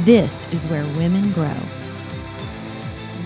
This is where women grow.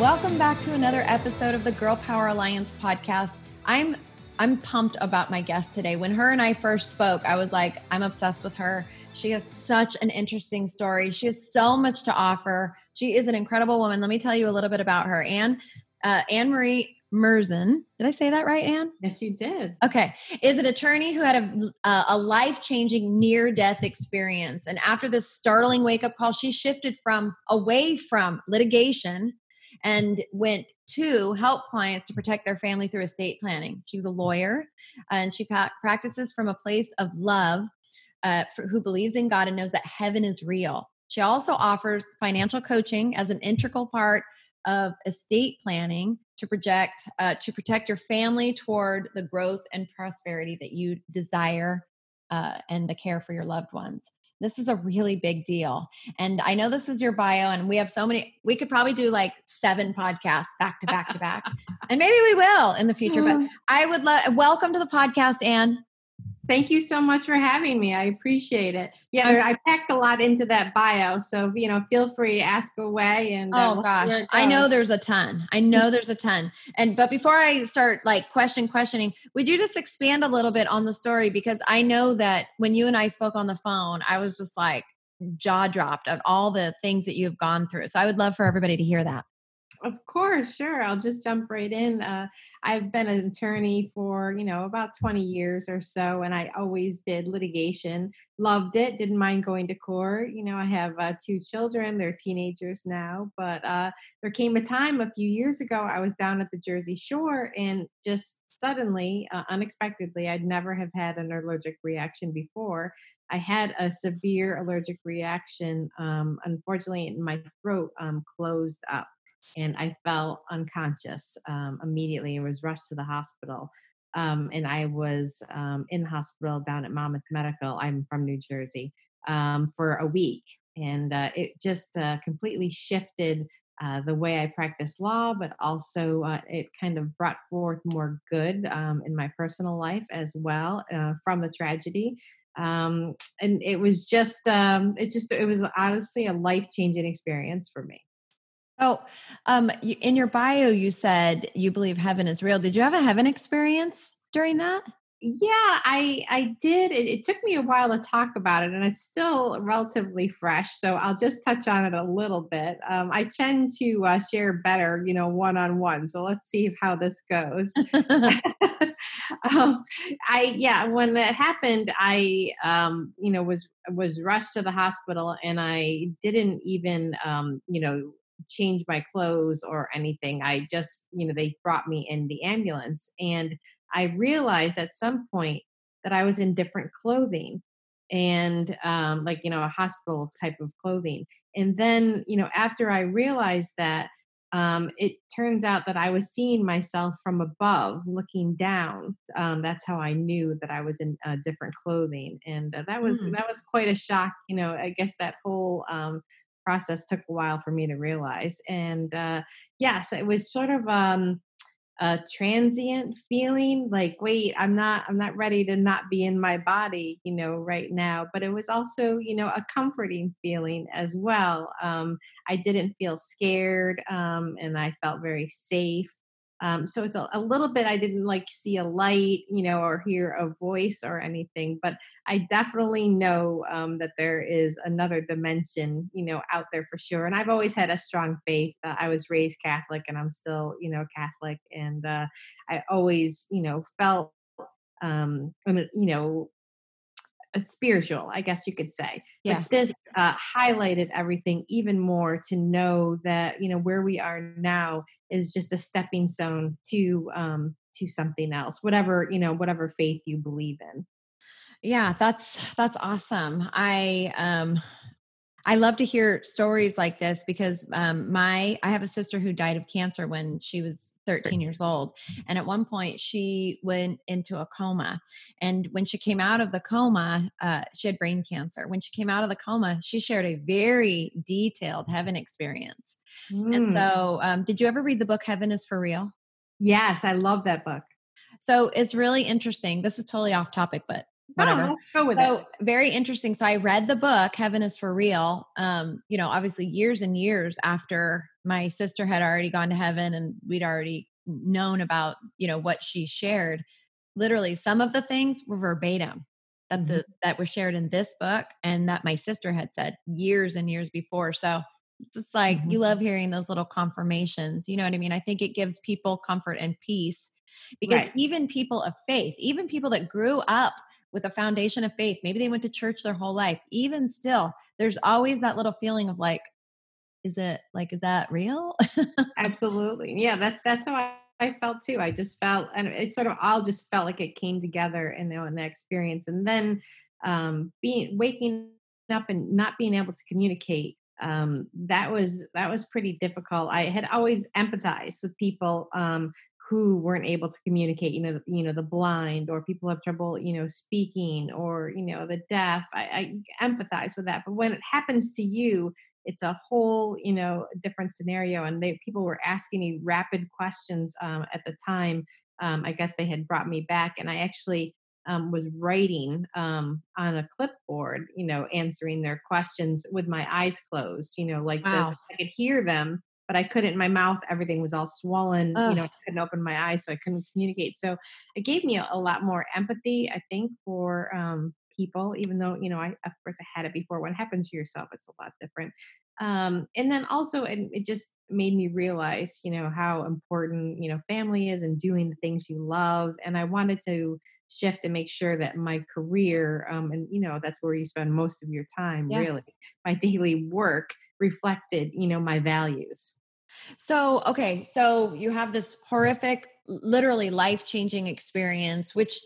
Welcome back to another episode of the Girl Power Alliance podcast. I'm I'm pumped about my guest today. When her and I first spoke, I was like, I'm obsessed with her. She has such an interesting story. She has so much to offer. She is an incredible woman. Let me tell you a little bit about her. Anne uh, Anne Marie Murzin. Did I say that right, Anne? Yes, you did. Okay. Is an attorney who had a, a life changing near death experience. And after this startling wake up call, she shifted from away from litigation and went to help clients to protect their family through estate planning. She was a lawyer and she pa- practices from a place of love uh, for, who believes in God and knows that heaven is real. She also offers financial coaching as an integral part of estate planning to project uh, to protect your family toward the growth and prosperity that you desire uh, and the care for your loved ones. This is a really big deal. And i know this is your bio and we have so many we could probably do like seven podcasts back to back to back and maybe we will in the future but i would love welcome to the podcast anne Thank you so much for having me. I appreciate it. Yeah, there, I packed a lot into that bio, so you know, feel free ask away. And uh, oh gosh, I know there's a ton. I know there's a ton. And but before I start like question questioning, would you just expand a little bit on the story because I know that when you and I spoke on the phone, I was just like jaw dropped at all the things that you've gone through. So I would love for everybody to hear that. Of course, sure. I'll just jump right in. Uh, I've been an attorney for, you know, about 20 years or so, and I always did litigation. Loved it, didn't mind going to court. You know, I have uh, two children, they're teenagers now, but uh, there came a time a few years ago, I was down at the Jersey Shore, and just suddenly, uh, unexpectedly, I'd never have had an allergic reaction before. I had a severe allergic reaction. Um, unfortunately, my throat um, closed up and I fell unconscious um, immediately and was rushed to the hospital. Um, and I was um, in the hospital down at Monmouth Medical. I'm from New Jersey um, for a week, and uh, it just uh, completely shifted uh, the way I practice law, but also uh, it kind of brought forth more good um, in my personal life as well uh, from the tragedy. Um, and it was just, it just, it was honestly a life changing experience for me. Oh, um, you, in your bio, you said you believe heaven is real. Did you have a heaven experience during that? Yeah, I I did. It, it, took me a while to talk about it, and it's still relatively fresh. So I'll just touch on it a little bit. Um, I tend to uh, share better, you know, one on one. So let's see how this goes. um, I yeah, when that happened, I um, you know was was rushed to the hospital, and I didn't even um, you know change my clothes or anything. I just, you know, they brought me in the ambulance. And I realized at some point that I was in different clothing and um, like, you know, a hospital type of clothing. And then, you know, after I realized that, um, it turns out that I was seeing myself from above, looking down. Um, that's how I knew that I was in uh, different clothing, and uh, that was mm. that was quite a shock. You know, I guess that whole um, process took a while for me to realize. And uh, yes, it was sort of um, a transient feeling like wait i'm not i'm not ready to not be in my body you know right now but it was also you know a comforting feeling as well um, i didn't feel scared um, and i felt very safe um, so it's a, a, little bit, I didn't like see a light, you know, or hear a voice or anything, but I definitely know um, that there is another dimension, you know, out there for sure. And I've always had a strong faith. Uh, I was raised Catholic and I'm still, you know, Catholic. And uh, I always, you know, felt, um, you know, spiritual, I guess you could say. Yeah. But this uh, highlighted everything even more to know that you know where we are now is just a stepping stone to um, to something else, whatever you know, whatever faith you believe in. Yeah, that's that's awesome. I um I love to hear stories like this because um, my I have a sister who died of cancer when she was 13 years old, and at one point she went into a coma. And when she came out of the coma, uh, she had brain cancer. When she came out of the coma, she shared a very detailed heaven experience. Mm. And so, um, did you ever read the book Heaven is for Real? Yes, I love that book. So it's really interesting. This is totally off topic, but whatever. go with so, it. very interesting. So I read the book, Heaven is for Real. Um, you know, obviously years and years after my sister had already gone to heaven and we'd already known about, you know, what she shared. Literally, some of the things were verbatim that mm-hmm. the that were shared in this book and that my sister had said years and years before. So it's just like mm-hmm. you love hearing those little confirmations. You know what I mean? I think it gives people comfort and peace because right. even people of faith, even people that grew up with a foundation of faith, maybe they went to church their whole life, even still, there's always that little feeling of like, is it like, is that real? Absolutely. Yeah, that, that's how I, I felt too. I just felt, and it sort of all just felt like it came together, know, in that experience. And then um, being waking up and not being able to communicate um, that was that was pretty difficult. I had always empathized with people um, who weren't able to communicate you know you know the blind or people have trouble you know speaking or you know the deaf I, I empathize with that but when it happens to you it's a whole you know different scenario and they people were asking me rapid questions um, at the time um, i guess they had brought me back and i actually um, was writing um, on a clipboard you know answering their questions with my eyes closed you know like wow. this i could hear them but I couldn't. My mouth, everything was all swollen. Ugh. You know, I couldn't open my eyes, so I couldn't communicate. So it gave me a, a lot more empathy, I think, for um, people. Even though you know, I of course I had it before. When it happens to yourself, it's a lot different. Um, and then also, it, it just made me realize, you know, how important you know family is and doing the things you love. And I wanted to shift and make sure that my career um, and you know that's where you spend most of your time yeah. really my daily work reflected you know my values. So okay so you have this horrific literally life-changing experience which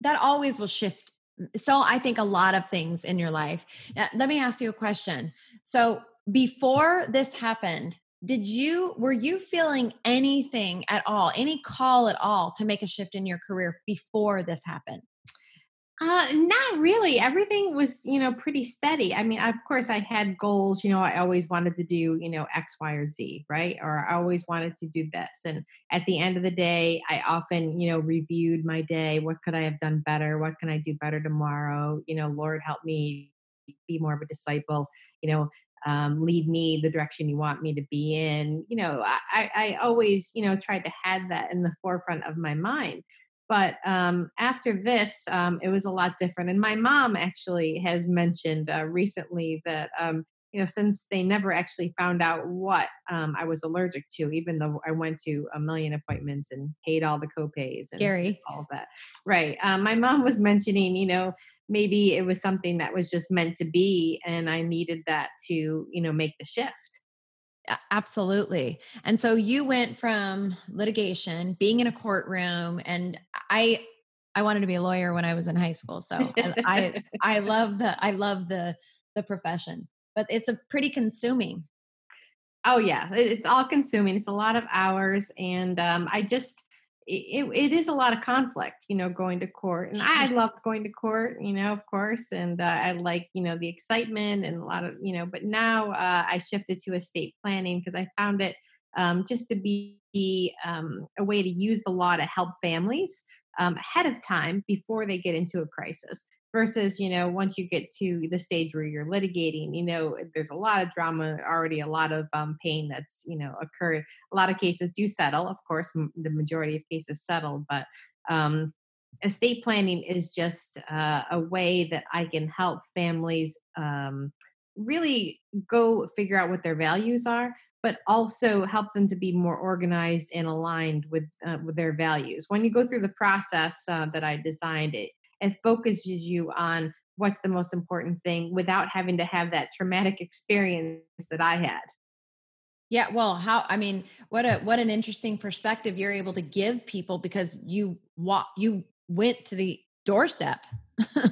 that always will shift so i think a lot of things in your life. Now, let me ask you a question. So before this happened did you were you feeling anything at all any call at all to make a shift in your career before this happened uh, not really. Everything was, you know, pretty steady. I mean, of course, I had goals. You know, I always wanted to do, you know, X, Y, or Z, right? Or I always wanted to do this. And at the end of the day, I often, you know, reviewed my day. What could I have done better? What can I do better tomorrow? You know, Lord, help me be more of a disciple. You know, um, lead me the direction you want me to be in. You know, I, I always, you know, tried to have that in the forefront of my mind. But um, after this, um, it was a lot different. And my mom actually has mentioned uh, recently that, um, you know, since they never actually found out what um, I was allergic to, even though I went to a million appointments and paid all the copays and Gary. all of that. Right. Um, my mom was mentioning, you know, maybe it was something that was just meant to be and I needed that to, you know, make the shift. Absolutely. And so you went from litigation, being in a courtroom, and I I wanted to be a lawyer when I was in high school. So I, I, love the I love the the profession, but it's a pretty consuming. Oh yeah, it's all consuming. It's a lot of hours, and um, I just it, it is a lot of conflict, you know, going to court. And I loved going to court, you know, of course. And uh, I like, you know, the excitement and a lot of, you know, but now uh, I shifted to estate planning because I found it um, just to be um, a way to use the law to help families um, ahead of time before they get into a crisis versus you know once you get to the stage where you're litigating you know there's a lot of drama already a lot of um, pain that's you know occurred a lot of cases do settle of course m- the majority of cases settle but um, estate planning is just uh, a way that i can help families um, really go figure out what their values are but also help them to be more organized and aligned with uh, with their values. When you go through the process uh, that i designed it it focuses you on what's the most important thing without having to have that traumatic experience that I had. Yeah, well, how I mean, what a what an interesting perspective you're able to give people because you walk you went to the doorstep.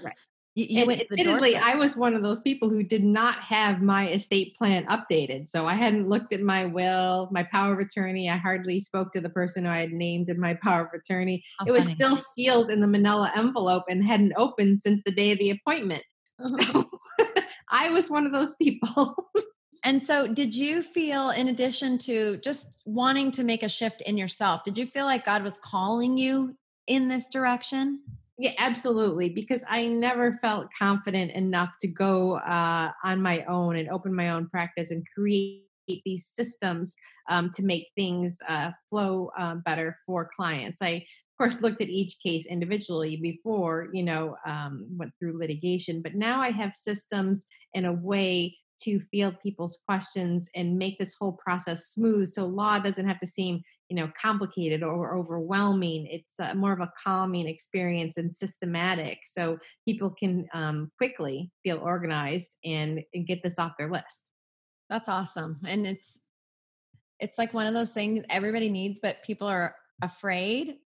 right. You, you went admittedly, I was one of those people who did not have my estate plan updated. So I hadn't looked at my will, my power of attorney. I hardly spoke to the person who I had named in my power of attorney. How it was still sealed in the manila envelope and hadn't opened since the day of the appointment. So I was one of those people. and so, did you feel, in addition to just wanting to make a shift in yourself, did you feel like God was calling you in this direction? Yeah, absolutely. Because I never felt confident enough to go uh, on my own and open my own practice and create these systems um, to make things uh, flow um, better for clients. I, of course, looked at each case individually before, you know, um, went through litigation, but now I have systems in a way to field people's questions and make this whole process smooth so law doesn't have to seem you know complicated or overwhelming. It's uh, more of a calming experience and systematic so people can um, quickly feel organized and, and get this off their list. That's awesome and it's it's like one of those things everybody needs but people are afraid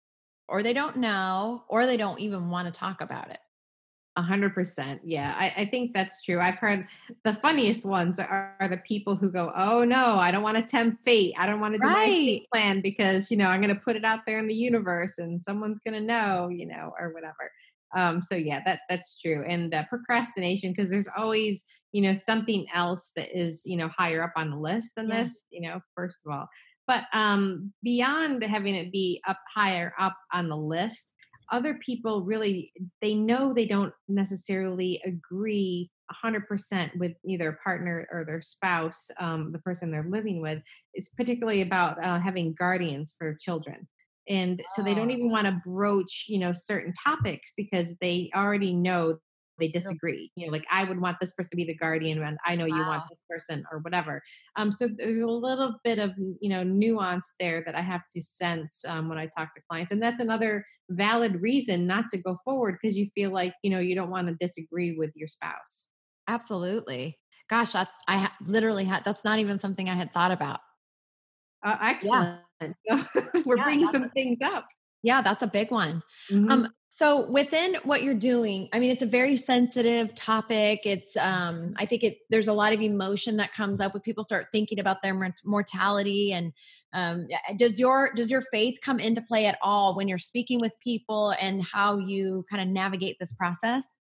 or they don't know or they don't even want to talk about it a hundred percent. Yeah, I, I, think that's true. I've heard the funniest ones are, are, the people who go, "Oh no, I don't want to tempt fate. I don't want to do right. my plan because you know I'm going to put it out there in the universe and someone's going to know, you know, or whatever." Um, so yeah, that that's true. And uh, procrastination because there's always you know something else that is you know higher up on the list than yeah. this. You know, first of all, but um, beyond having it be up higher up on the list other people really they know they don't necessarily agree 100% with either partner or their spouse um, the person they're living with is particularly about uh, having guardians for children and so they don't oh. even want to broach you know certain topics because they already know they disagree. You know, like I would want this person to be the guardian, and I know wow. you want this person, or whatever. Um, so there's a little bit of you know nuance there that I have to sense um, when I talk to clients, and that's another valid reason not to go forward because you feel like you know you don't want to disagree with your spouse. Absolutely. Gosh, I, I ha- literally had that's not even something I had thought about. Uh, excellent. Yeah. we're yeah, bringing some things up. Yeah, that's a big one. Mm-hmm. Um, so within what you're doing, I mean, it's a very sensitive topic. It's, um, I think it, there's a lot of emotion that comes up when people start thinking about their mortality and, um, does your, does your faith come into play at all when you're speaking with people and how you kind of navigate this process?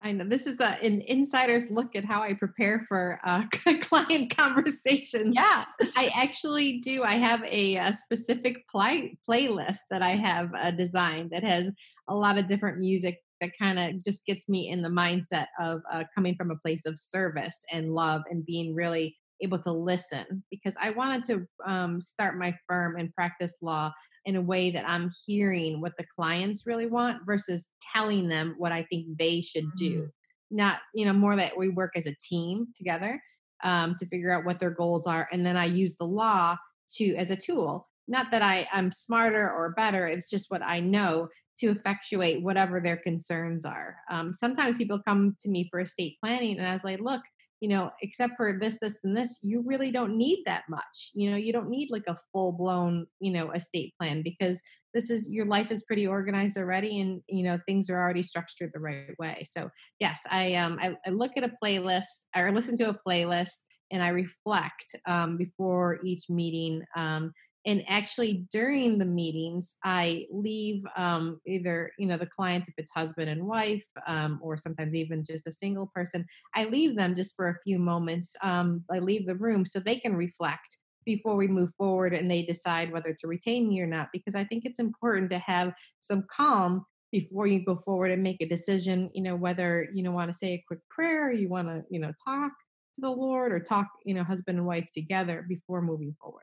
I know this is a, an insider's look at how I prepare for uh, client conversations. Yeah, I actually do. I have a, a specific play, playlist that I have uh, designed that has a lot of different music that kind of just gets me in the mindset of uh, coming from a place of service and love and being really able to listen because I wanted to um, start my firm and practice law in a way that I'm hearing what the clients really want versus telling them what I think they should do. Mm. Not, you know, more that we work as a team together um, to figure out what their goals are. And then I use the law to as a tool. Not that I, I'm smarter or better, it's just what I know to effectuate whatever their concerns are. Um, sometimes people come to me for estate planning, and I was like, look, you know, except for this, this, and this, you really don't need that much. You know, you don't need like a full blown, you know, estate plan because this is your life is pretty organized already and you know things are already structured the right way so yes i um i, I look at a playlist or listen to a playlist and i reflect um, before each meeting um, and actually during the meetings i leave um, either you know the clients if it's husband and wife um, or sometimes even just a single person i leave them just for a few moments um, i leave the room so they can reflect before we move forward and they decide whether to retain me or not because i think it's important to have some calm before you go forward and make a decision you know whether you know want to say a quick prayer you want to you know talk to the lord or talk you know husband and wife together before moving forward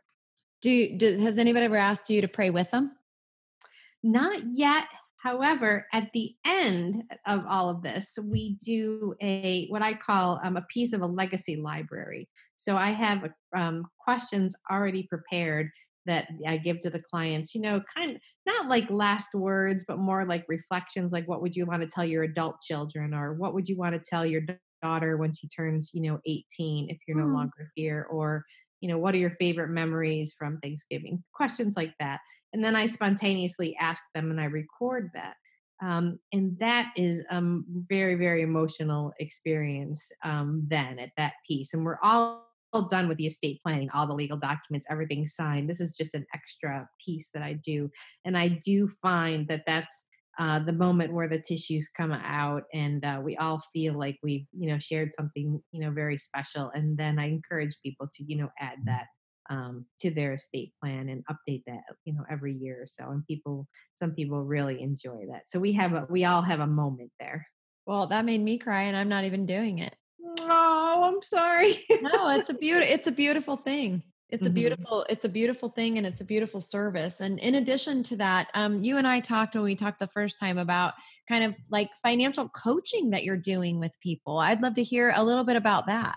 do, do has anybody ever asked you to pray with them? Not yet. However, at the end of all of this, we do a what I call um, a piece of a legacy library. So I have um, questions already prepared that I give to the clients. You know, kind of not like last words, but more like reflections. Like, what would you want to tell your adult children, or what would you want to tell your daughter when she turns, you know, 18 if you're no mm. longer here, or you know, what are your favorite memories from Thanksgiving? Questions like that. And then I spontaneously ask them and I record that. Um, and that is a very, very emotional experience um, then at that piece. And we're all done with the estate planning, all the legal documents, everything signed. This is just an extra piece that I do. And I do find that that's uh, the moment where the tissues come out and uh, we all feel like we've you know shared something you know very special and then i encourage people to you know add that um, to their estate plan and update that you know every year or so and people some people really enjoy that. So we have a we all have a moment there. Well that made me cry and i'm not even doing it. Oh i'm sorry. No it's a beautiful it's a beautiful thing it's mm-hmm. a beautiful it's a beautiful thing and it's a beautiful service and in addition to that um, you and i talked when we talked the first time about kind of like financial coaching that you're doing with people i'd love to hear a little bit about that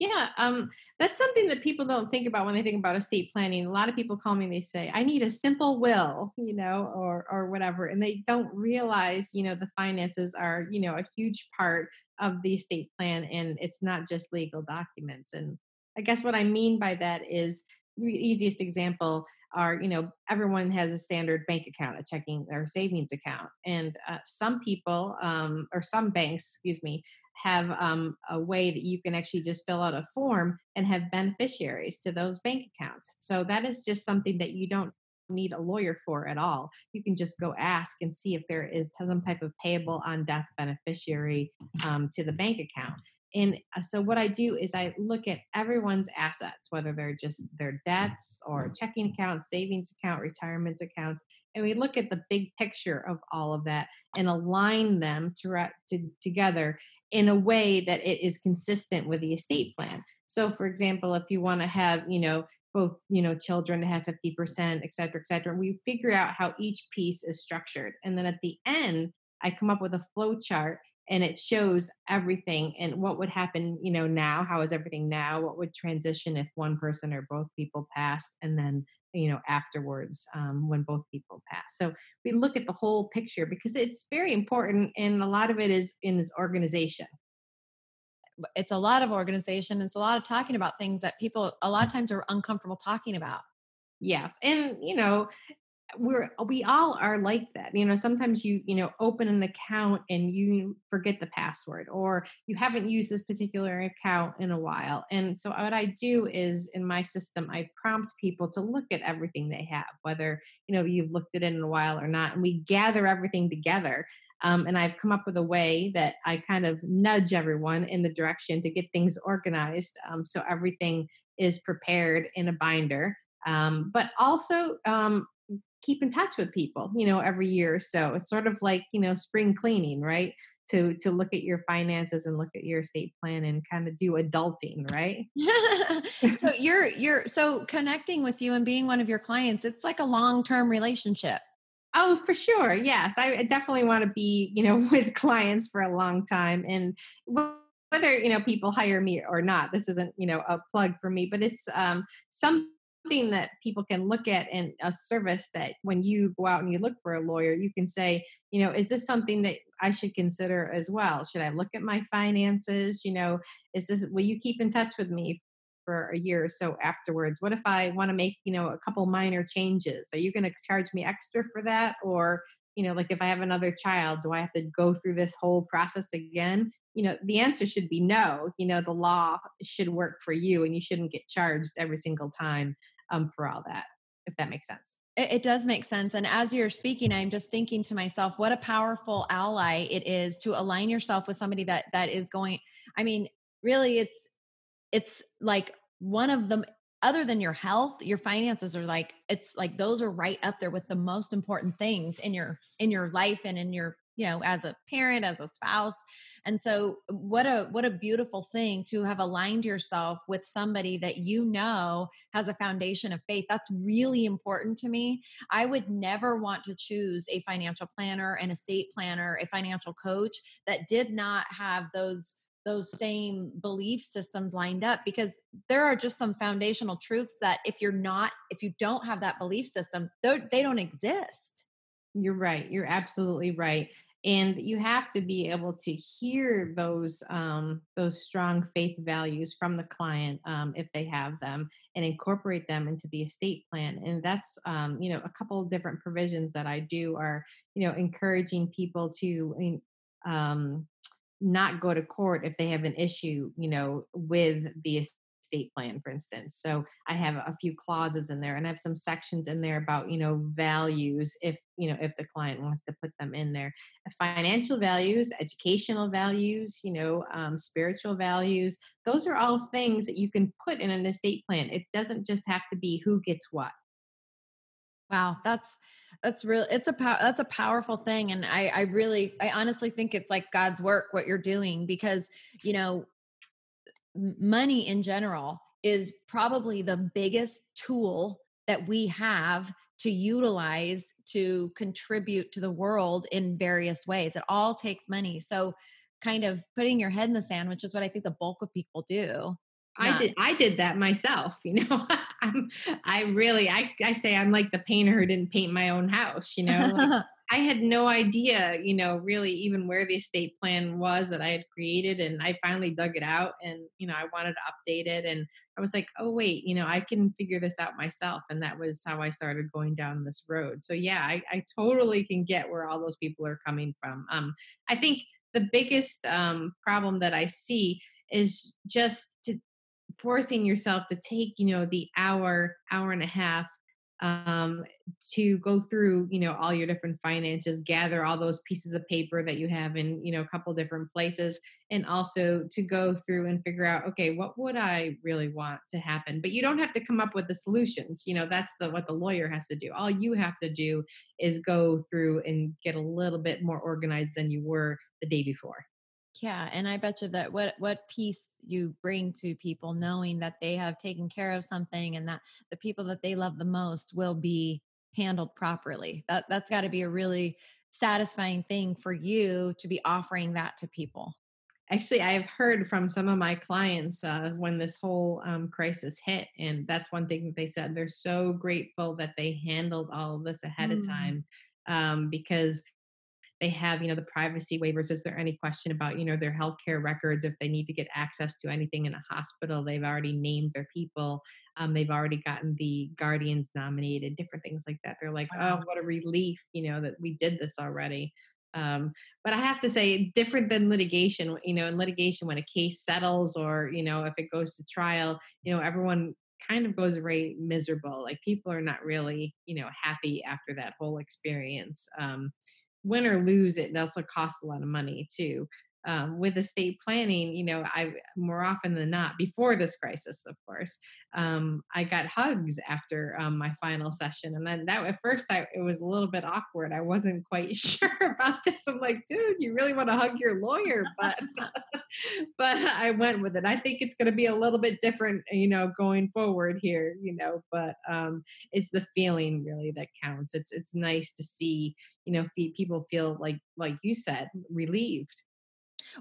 yeah, um, that's something that people don't think about when they think about estate planning. A lot of people call me and they say, "I need a simple will," you know, or or whatever, and they don't realize, you know, the finances are, you know, a huge part of the estate plan, and it's not just legal documents. And I guess what I mean by that is the easiest example are, you know, everyone has a standard bank account, a checking or savings account, and uh, some people um, or some banks, excuse me, have um, a way that you can actually just fill out a form and have beneficiaries to those bank accounts. So that is just something that you don't need a lawyer for at all. You can just go ask and see if there is some type of payable on death beneficiary um, to the bank account. And uh, so what I do is I look at everyone's assets, whether they're just their debts or checking accounts, savings account, retirement accounts, and we look at the big picture of all of that and align them to, to together in a way that it is consistent with the estate plan. So, for example, if you want to have, you know, both, you know, children to have 50%, et cetera, et cetera, we figure out how each piece is structured. And then at the end, I come up with a flow chart and it shows everything and what would happen, you know, now, how is everything now, what would transition if one person or both people pass, and then you know afterwards um, when both people pass? So we look at the whole picture because it's very important and a lot of it is in this organization. It's a lot of organization it's a lot of talking about things that people a lot of times are uncomfortable talking about. Yes and you know we're we all are like that you know sometimes you you know open an account and you forget the password or you haven't used this particular account in a while and so what i do is in my system i prompt people to look at everything they have whether you know you've looked at it in a while or not and we gather everything together um, and I've come up with a way that I kind of nudge everyone in the direction to get things organized um, so everything is prepared in a binder. Um, but also, um, keep in touch with people, you know, every year or so. It's sort of like, you know, spring cleaning, right? To to look at your finances and look at your estate plan and kind of do adulting, right? so you're you're so connecting with you and being one of your clients, it's like a long-term relationship. Oh, for sure. Yes. I definitely want to be, you know, with clients for a long time. And whether, you know, people hire me or not, this isn't, you know, a plug for me, but it's um, some something that people can look at in a service that when you go out and you look for a lawyer, you can say, you know, is this something that I should consider as well? Should I look at my finances? You know, is this, will you keep in touch with me for a year or so afterwards? What if I want to make, you know, a couple minor changes? Are you going to charge me extra for that? Or, you know, like if I have another child, do I have to go through this whole process again? You know, the answer should be no. You know, the law should work for you and you shouldn't get charged every single time um, for all that, if that makes sense. It, does make sense. And as you're speaking, I'm just thinking to myself, what a powerful ally it is to align yourself with somebody that that is going. I mean, really, it's it's like one of them other than your health your finances are like it's like those are right up there with the most important things in your in your life and in your you know as a parent as a spouse and so what a what a beautiful thing to have aligned yourself with somebody that you know has a foundation of faith. That's really important to me. I would never want to choose a financial planner an estate planner a financial coach that did not have those those same belief systems lined up because there are just some foundational truths that if you're not if you don't have that belief system they don't exist. You're right. You're absolutely right and you have to be able to hear those um, those strong faith values from the client um, if they have them and incorporate them into the estate plan and that's um, you know a couple of different provisions that i do are you know encouraging people to um, not go to court if they have an issue you know with the estate plan, for instance. So I have a few clauses in there and I have some sections in there about, you know, values if, you know, if the client wants to put them in there. Financial values, educational values, you know, um, spiritual values. Those are all things that you can put in an estate plan. It doesn't just have to be who gets what. Wow, that's that's real it's a that's a powerful thing and I I really I honestly think it's like God's work what you're doing because you know money in general is probably the biggest tool that we have to utilize to contribute to the world in various ways. It all takes money. So, kind of putting your head in the sand, which is what I think the bulk of people do. I did. I did that myself. You know, I'm. I really. I. I say I'm like the painter who didn't paint my own house. You know, like, I had no idea, you know, really even where the estate plan was that I had created. And I finally dug it out and, you know, I wanted to update it. And I was like, oh, wait, you know, I can figure this out myself. And that was how I started going down this road. So, yeah, I, I totally can get where all those people are coming from. Um, I think the biggest um, problem that I see is just to forcing yourself to take, you know, the hour, hour and a half um, to go through you know all your different finances gather all those pieces of paper that you have in you know a couple different places and also to go through and figure out okay what would i really want to happen? But you don't have to come up with the solutions you know that's the what the lawyer has to do. All you have to do is go through and get a little bit more organized than you were the day before. Yeah, and I bet you that what what peace you bring to people knowing that they have taken care of something and that the people that they love the most will be handled properly. That that's got to be a really satisfying thing for you to be offering that to people. Actually, I've heard from some of my clients uh, when this whole um, crisis hit, and that's one thing that they said. They're so grateful that they handled all of this ahead mm. of time um, because they have you know the privacy waivers is there any question about you know their healthcare records if they need to get access to anything in a hospital they've already named their people um, they've already gotten the guardians nominated different things like that they're like wow. oh what a relief you know that we did this already um, but I have to say, different than litigation, you know, in litigation, when a case settles or, you know, if it goes to trial, you know, everyone kind of goes away miserable. Like people are not really, you know, happy after that whole experience. Um, win or lose, it also costs a lot of money too um, with estate planning, you know, I more often than not, before this crisis, of course, um, I got hugs after um, my final session, and then that at first I, it was a little bit awkward. I wasn't quite sure about this. I'm like, dude, you really want to hug your lawyer, but but I went with it. I think it's going to be a little bit different, you know, going forward here, you know, but um, it's the feeling really that counts. It's it's nice to see, you know, people feel like like you said, relieved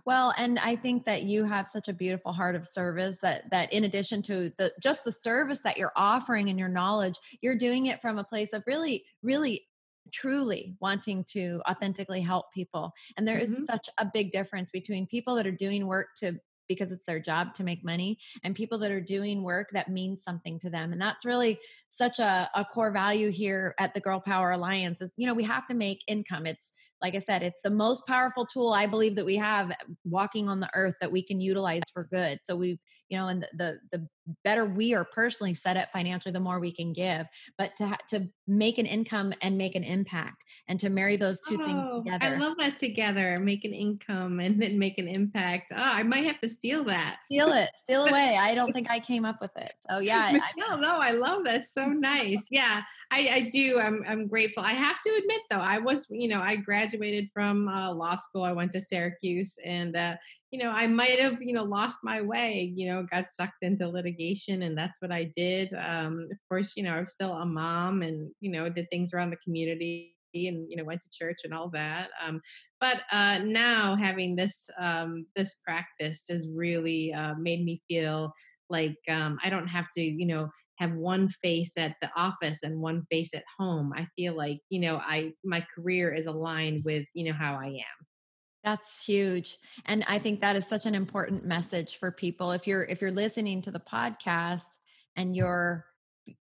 well, and I think that you have such a beautiful heart of service that that in addition to the just the service that you're offering and your knowledge, you're doing it from a place of really really truly wanting to authentically help people. And there mm-hmm. is such a big difference between people that are doing work to because it's their job to make money and people that are doing work that means something to them and that's really such a, a core value here at the girl power alliance is you know we have to make income it's like I said, it's the most powerful tool I believe that we have walking on the earth that we can utilize for good. So we, you know, and the the, the better we are personally set up financially, the more we can give. But to ha- to make an income and make an impact, and to marry those two oh, things together. I love that together. Make an income and then make an impact. Oh, I might have to steal that. Steal it. Steal away. I don't think I came up with it. So yeah. no, no, I love that. So nice. Yeah. I, I, do. I'm, I'm grateful. I have to admit, though, I was, you know, I graduated from uh, law school. I went to Syracuse, and uh, you know, I might have, you know, lost my way. You know, got sucked into litigation, and that's what I did. Um, of course, you know, I was still a mom, and you know, did things around the community, and you know, went to church and all that. Um, but uh, now having this um, this practice has really uh, made me feel like um, I don't have to, you know have one face at the office and one face at home. I feel like, you know, I my career is aligned with, you know, how I am. That's huge. And I think that is such an important message for people. If you're if you're listening to the podcast and you're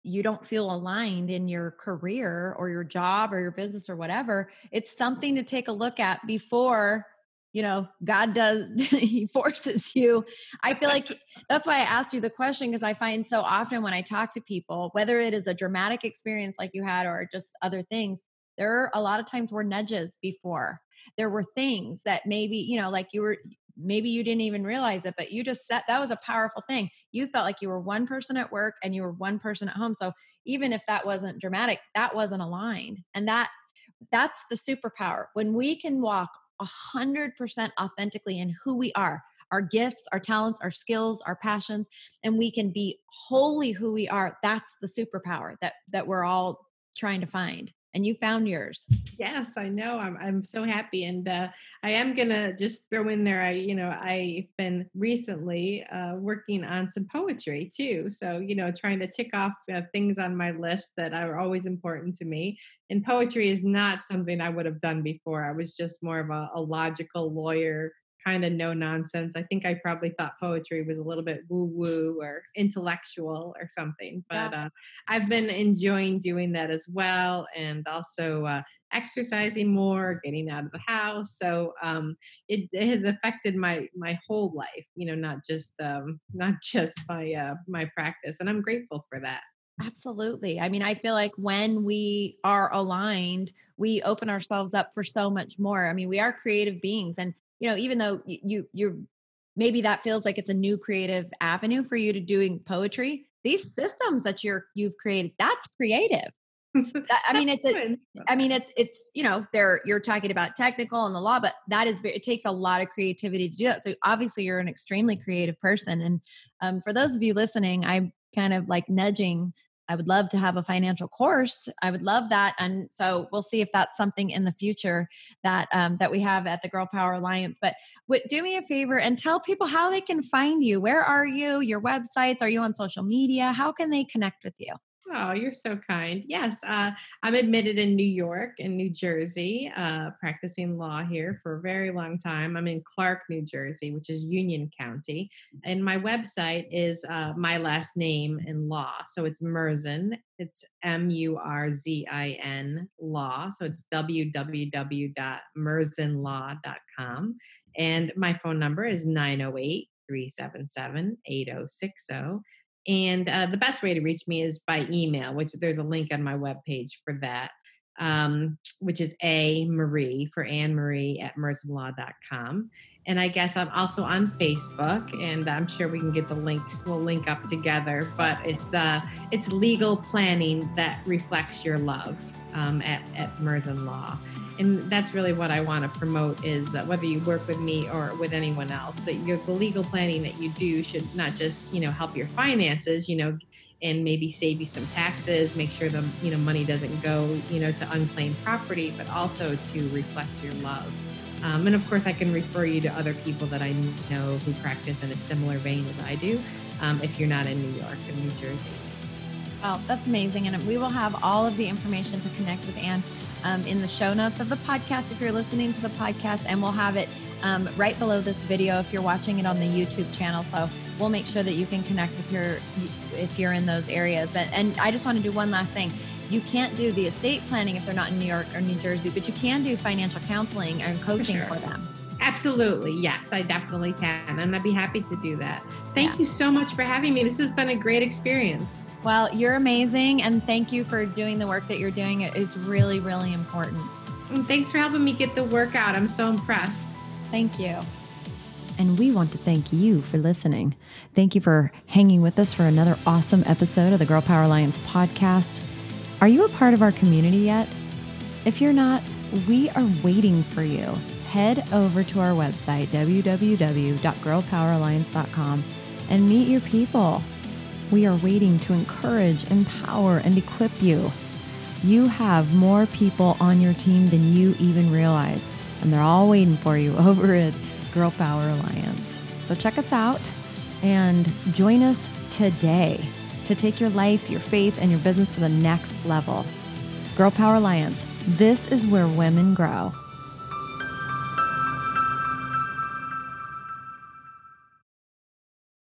you don't feel aligned in your career or your job or your business or whatever, it's something to take a look at before you know god does he forces you i feel like that's why i asked you the question because i find so often when i talk to people whether it is a dramatic experience like you had or just other things there are a lot of times were nudges before. There were things that maybe you know like you were maybe you didn't even realize it but you just said that was a powerful thing. You felt like you were one person at work and you were one person at home so even if that wasn't dramatic that wasn't aligned and that that's the superpower. When we can walk 100% authentically in who we are our gifts, our talents, our skills, our passions, and we can be wholly who we are. That's the superpower that that we're all trying to find and you found yours. Yes, I know. I'm I'm so happy, and uh, I am gonna just throw in there. I you know I've been recently uh, working on some poetry too. So you know trying to tick off uh, things on my list that are always important to me. And poetry is not something I would have done before. I was just more of a, a logical lawyer kind of no nonsense. I think I probably thought poetry was a little bit woo woo or intellectual or something, but yeah. uh, I've been enjoying doing that as well, and also uh, exercising more, getting out of the house. So um, it, it, has affected my my whole life. You know, not just um, not just my uh, my practice, and I'm grateful for that. Absolutely. I mean, I feel like when we are aligned, we open ourselves up for so much more. I mean, we are creative beings and you know, even though you you're maybe that feels like it's a new creative avenue for you to doing poetry, these systems that you're you've created, that's creative. that, I mean, it's a, I mean, it's it's you know, there you're talking about technical and the law, but that is it takes a lot of creativity to do that. So obviously, you're an extremely creative person, and um, for those of you listening, I'm kind of like nudging I would love to have a financial course. I would love that, and so we'll see if that's something in the future that um, that we have at the Girl Power Alliance. But w- do me a favor and tell people how they can find you. Where are you? Your websites? Are you on social media? How can they connect with you? Oh, you're so kind. Yes, uh, I'm admitted in New York and New Jersey, uh, practicing law here for a very long time. I'm in Clark, New Jersey, which is Union County. And my website is uh, my last name in law. So it's Murzin. It's M U R Z I N law. So it's www.murzinlaw.com. And my phone number is 908 377 8060. And uh, the best way to reach me is by email, which there's a link on my webpage for that, um, which is A Marie for Anne Marie at murzinlaw.com. And I guess I'm also on Facebook, and I'm sure we can get the links. We'll link up together. But it's uh, it's legal planning that reflects your love um, at at Murzin Law and that's really what I want to promote is uh, whether you work with me or with anyone else that your the legal planning that you do should not just you know help your finances you know and maybe save you some taxes make sure the you know money doesn't go you know to unclaimed property but also to reflect your love um, and of course I can refer you to other people that I know who practice in a similar vein as I do um, if you're not in New York or New Jersey. Well, that's amazing. And we will have all of the information to connect with Anne um, in the show notes of the podcast if you're listening to the podcast, and we'll have it um, right below this video if you're watching it on the YouTube channel. So we'll make sure that you can connect if you're if you're in those areas. And, and I just want to do one last thing. You can't do the estate planning if they're not in New York or New Jersey, but you can do financial counseling and coaching for, sure. for them. Absolutely. Yes, I definitely can. And I'd be happy to do that. Thank yeah. you so much for having me. This has been a great experience. Well, you're amazing. And thank you for doing the work that you're doing. It is really, really important. And thanks for helping me get the work out. I'm so impressed. Thank you. And we want to thank you for listening. Thank you for hanging with us for another awesome episode of the Girl Power Alliance podcast. Are you a part of our community yet? If you're not, we are waiting for you. Head over to our website, www.girlpoweralliance.com, and meet your people. We are waiting to encourage, empower, and equip you. You have more people on your team than you even realize, and they're all waiting for you over at Girl Power Alliance. So check us out and join us today to take your life, your faith, and your business to the next level. Girl Power Alliance, this is where women grow.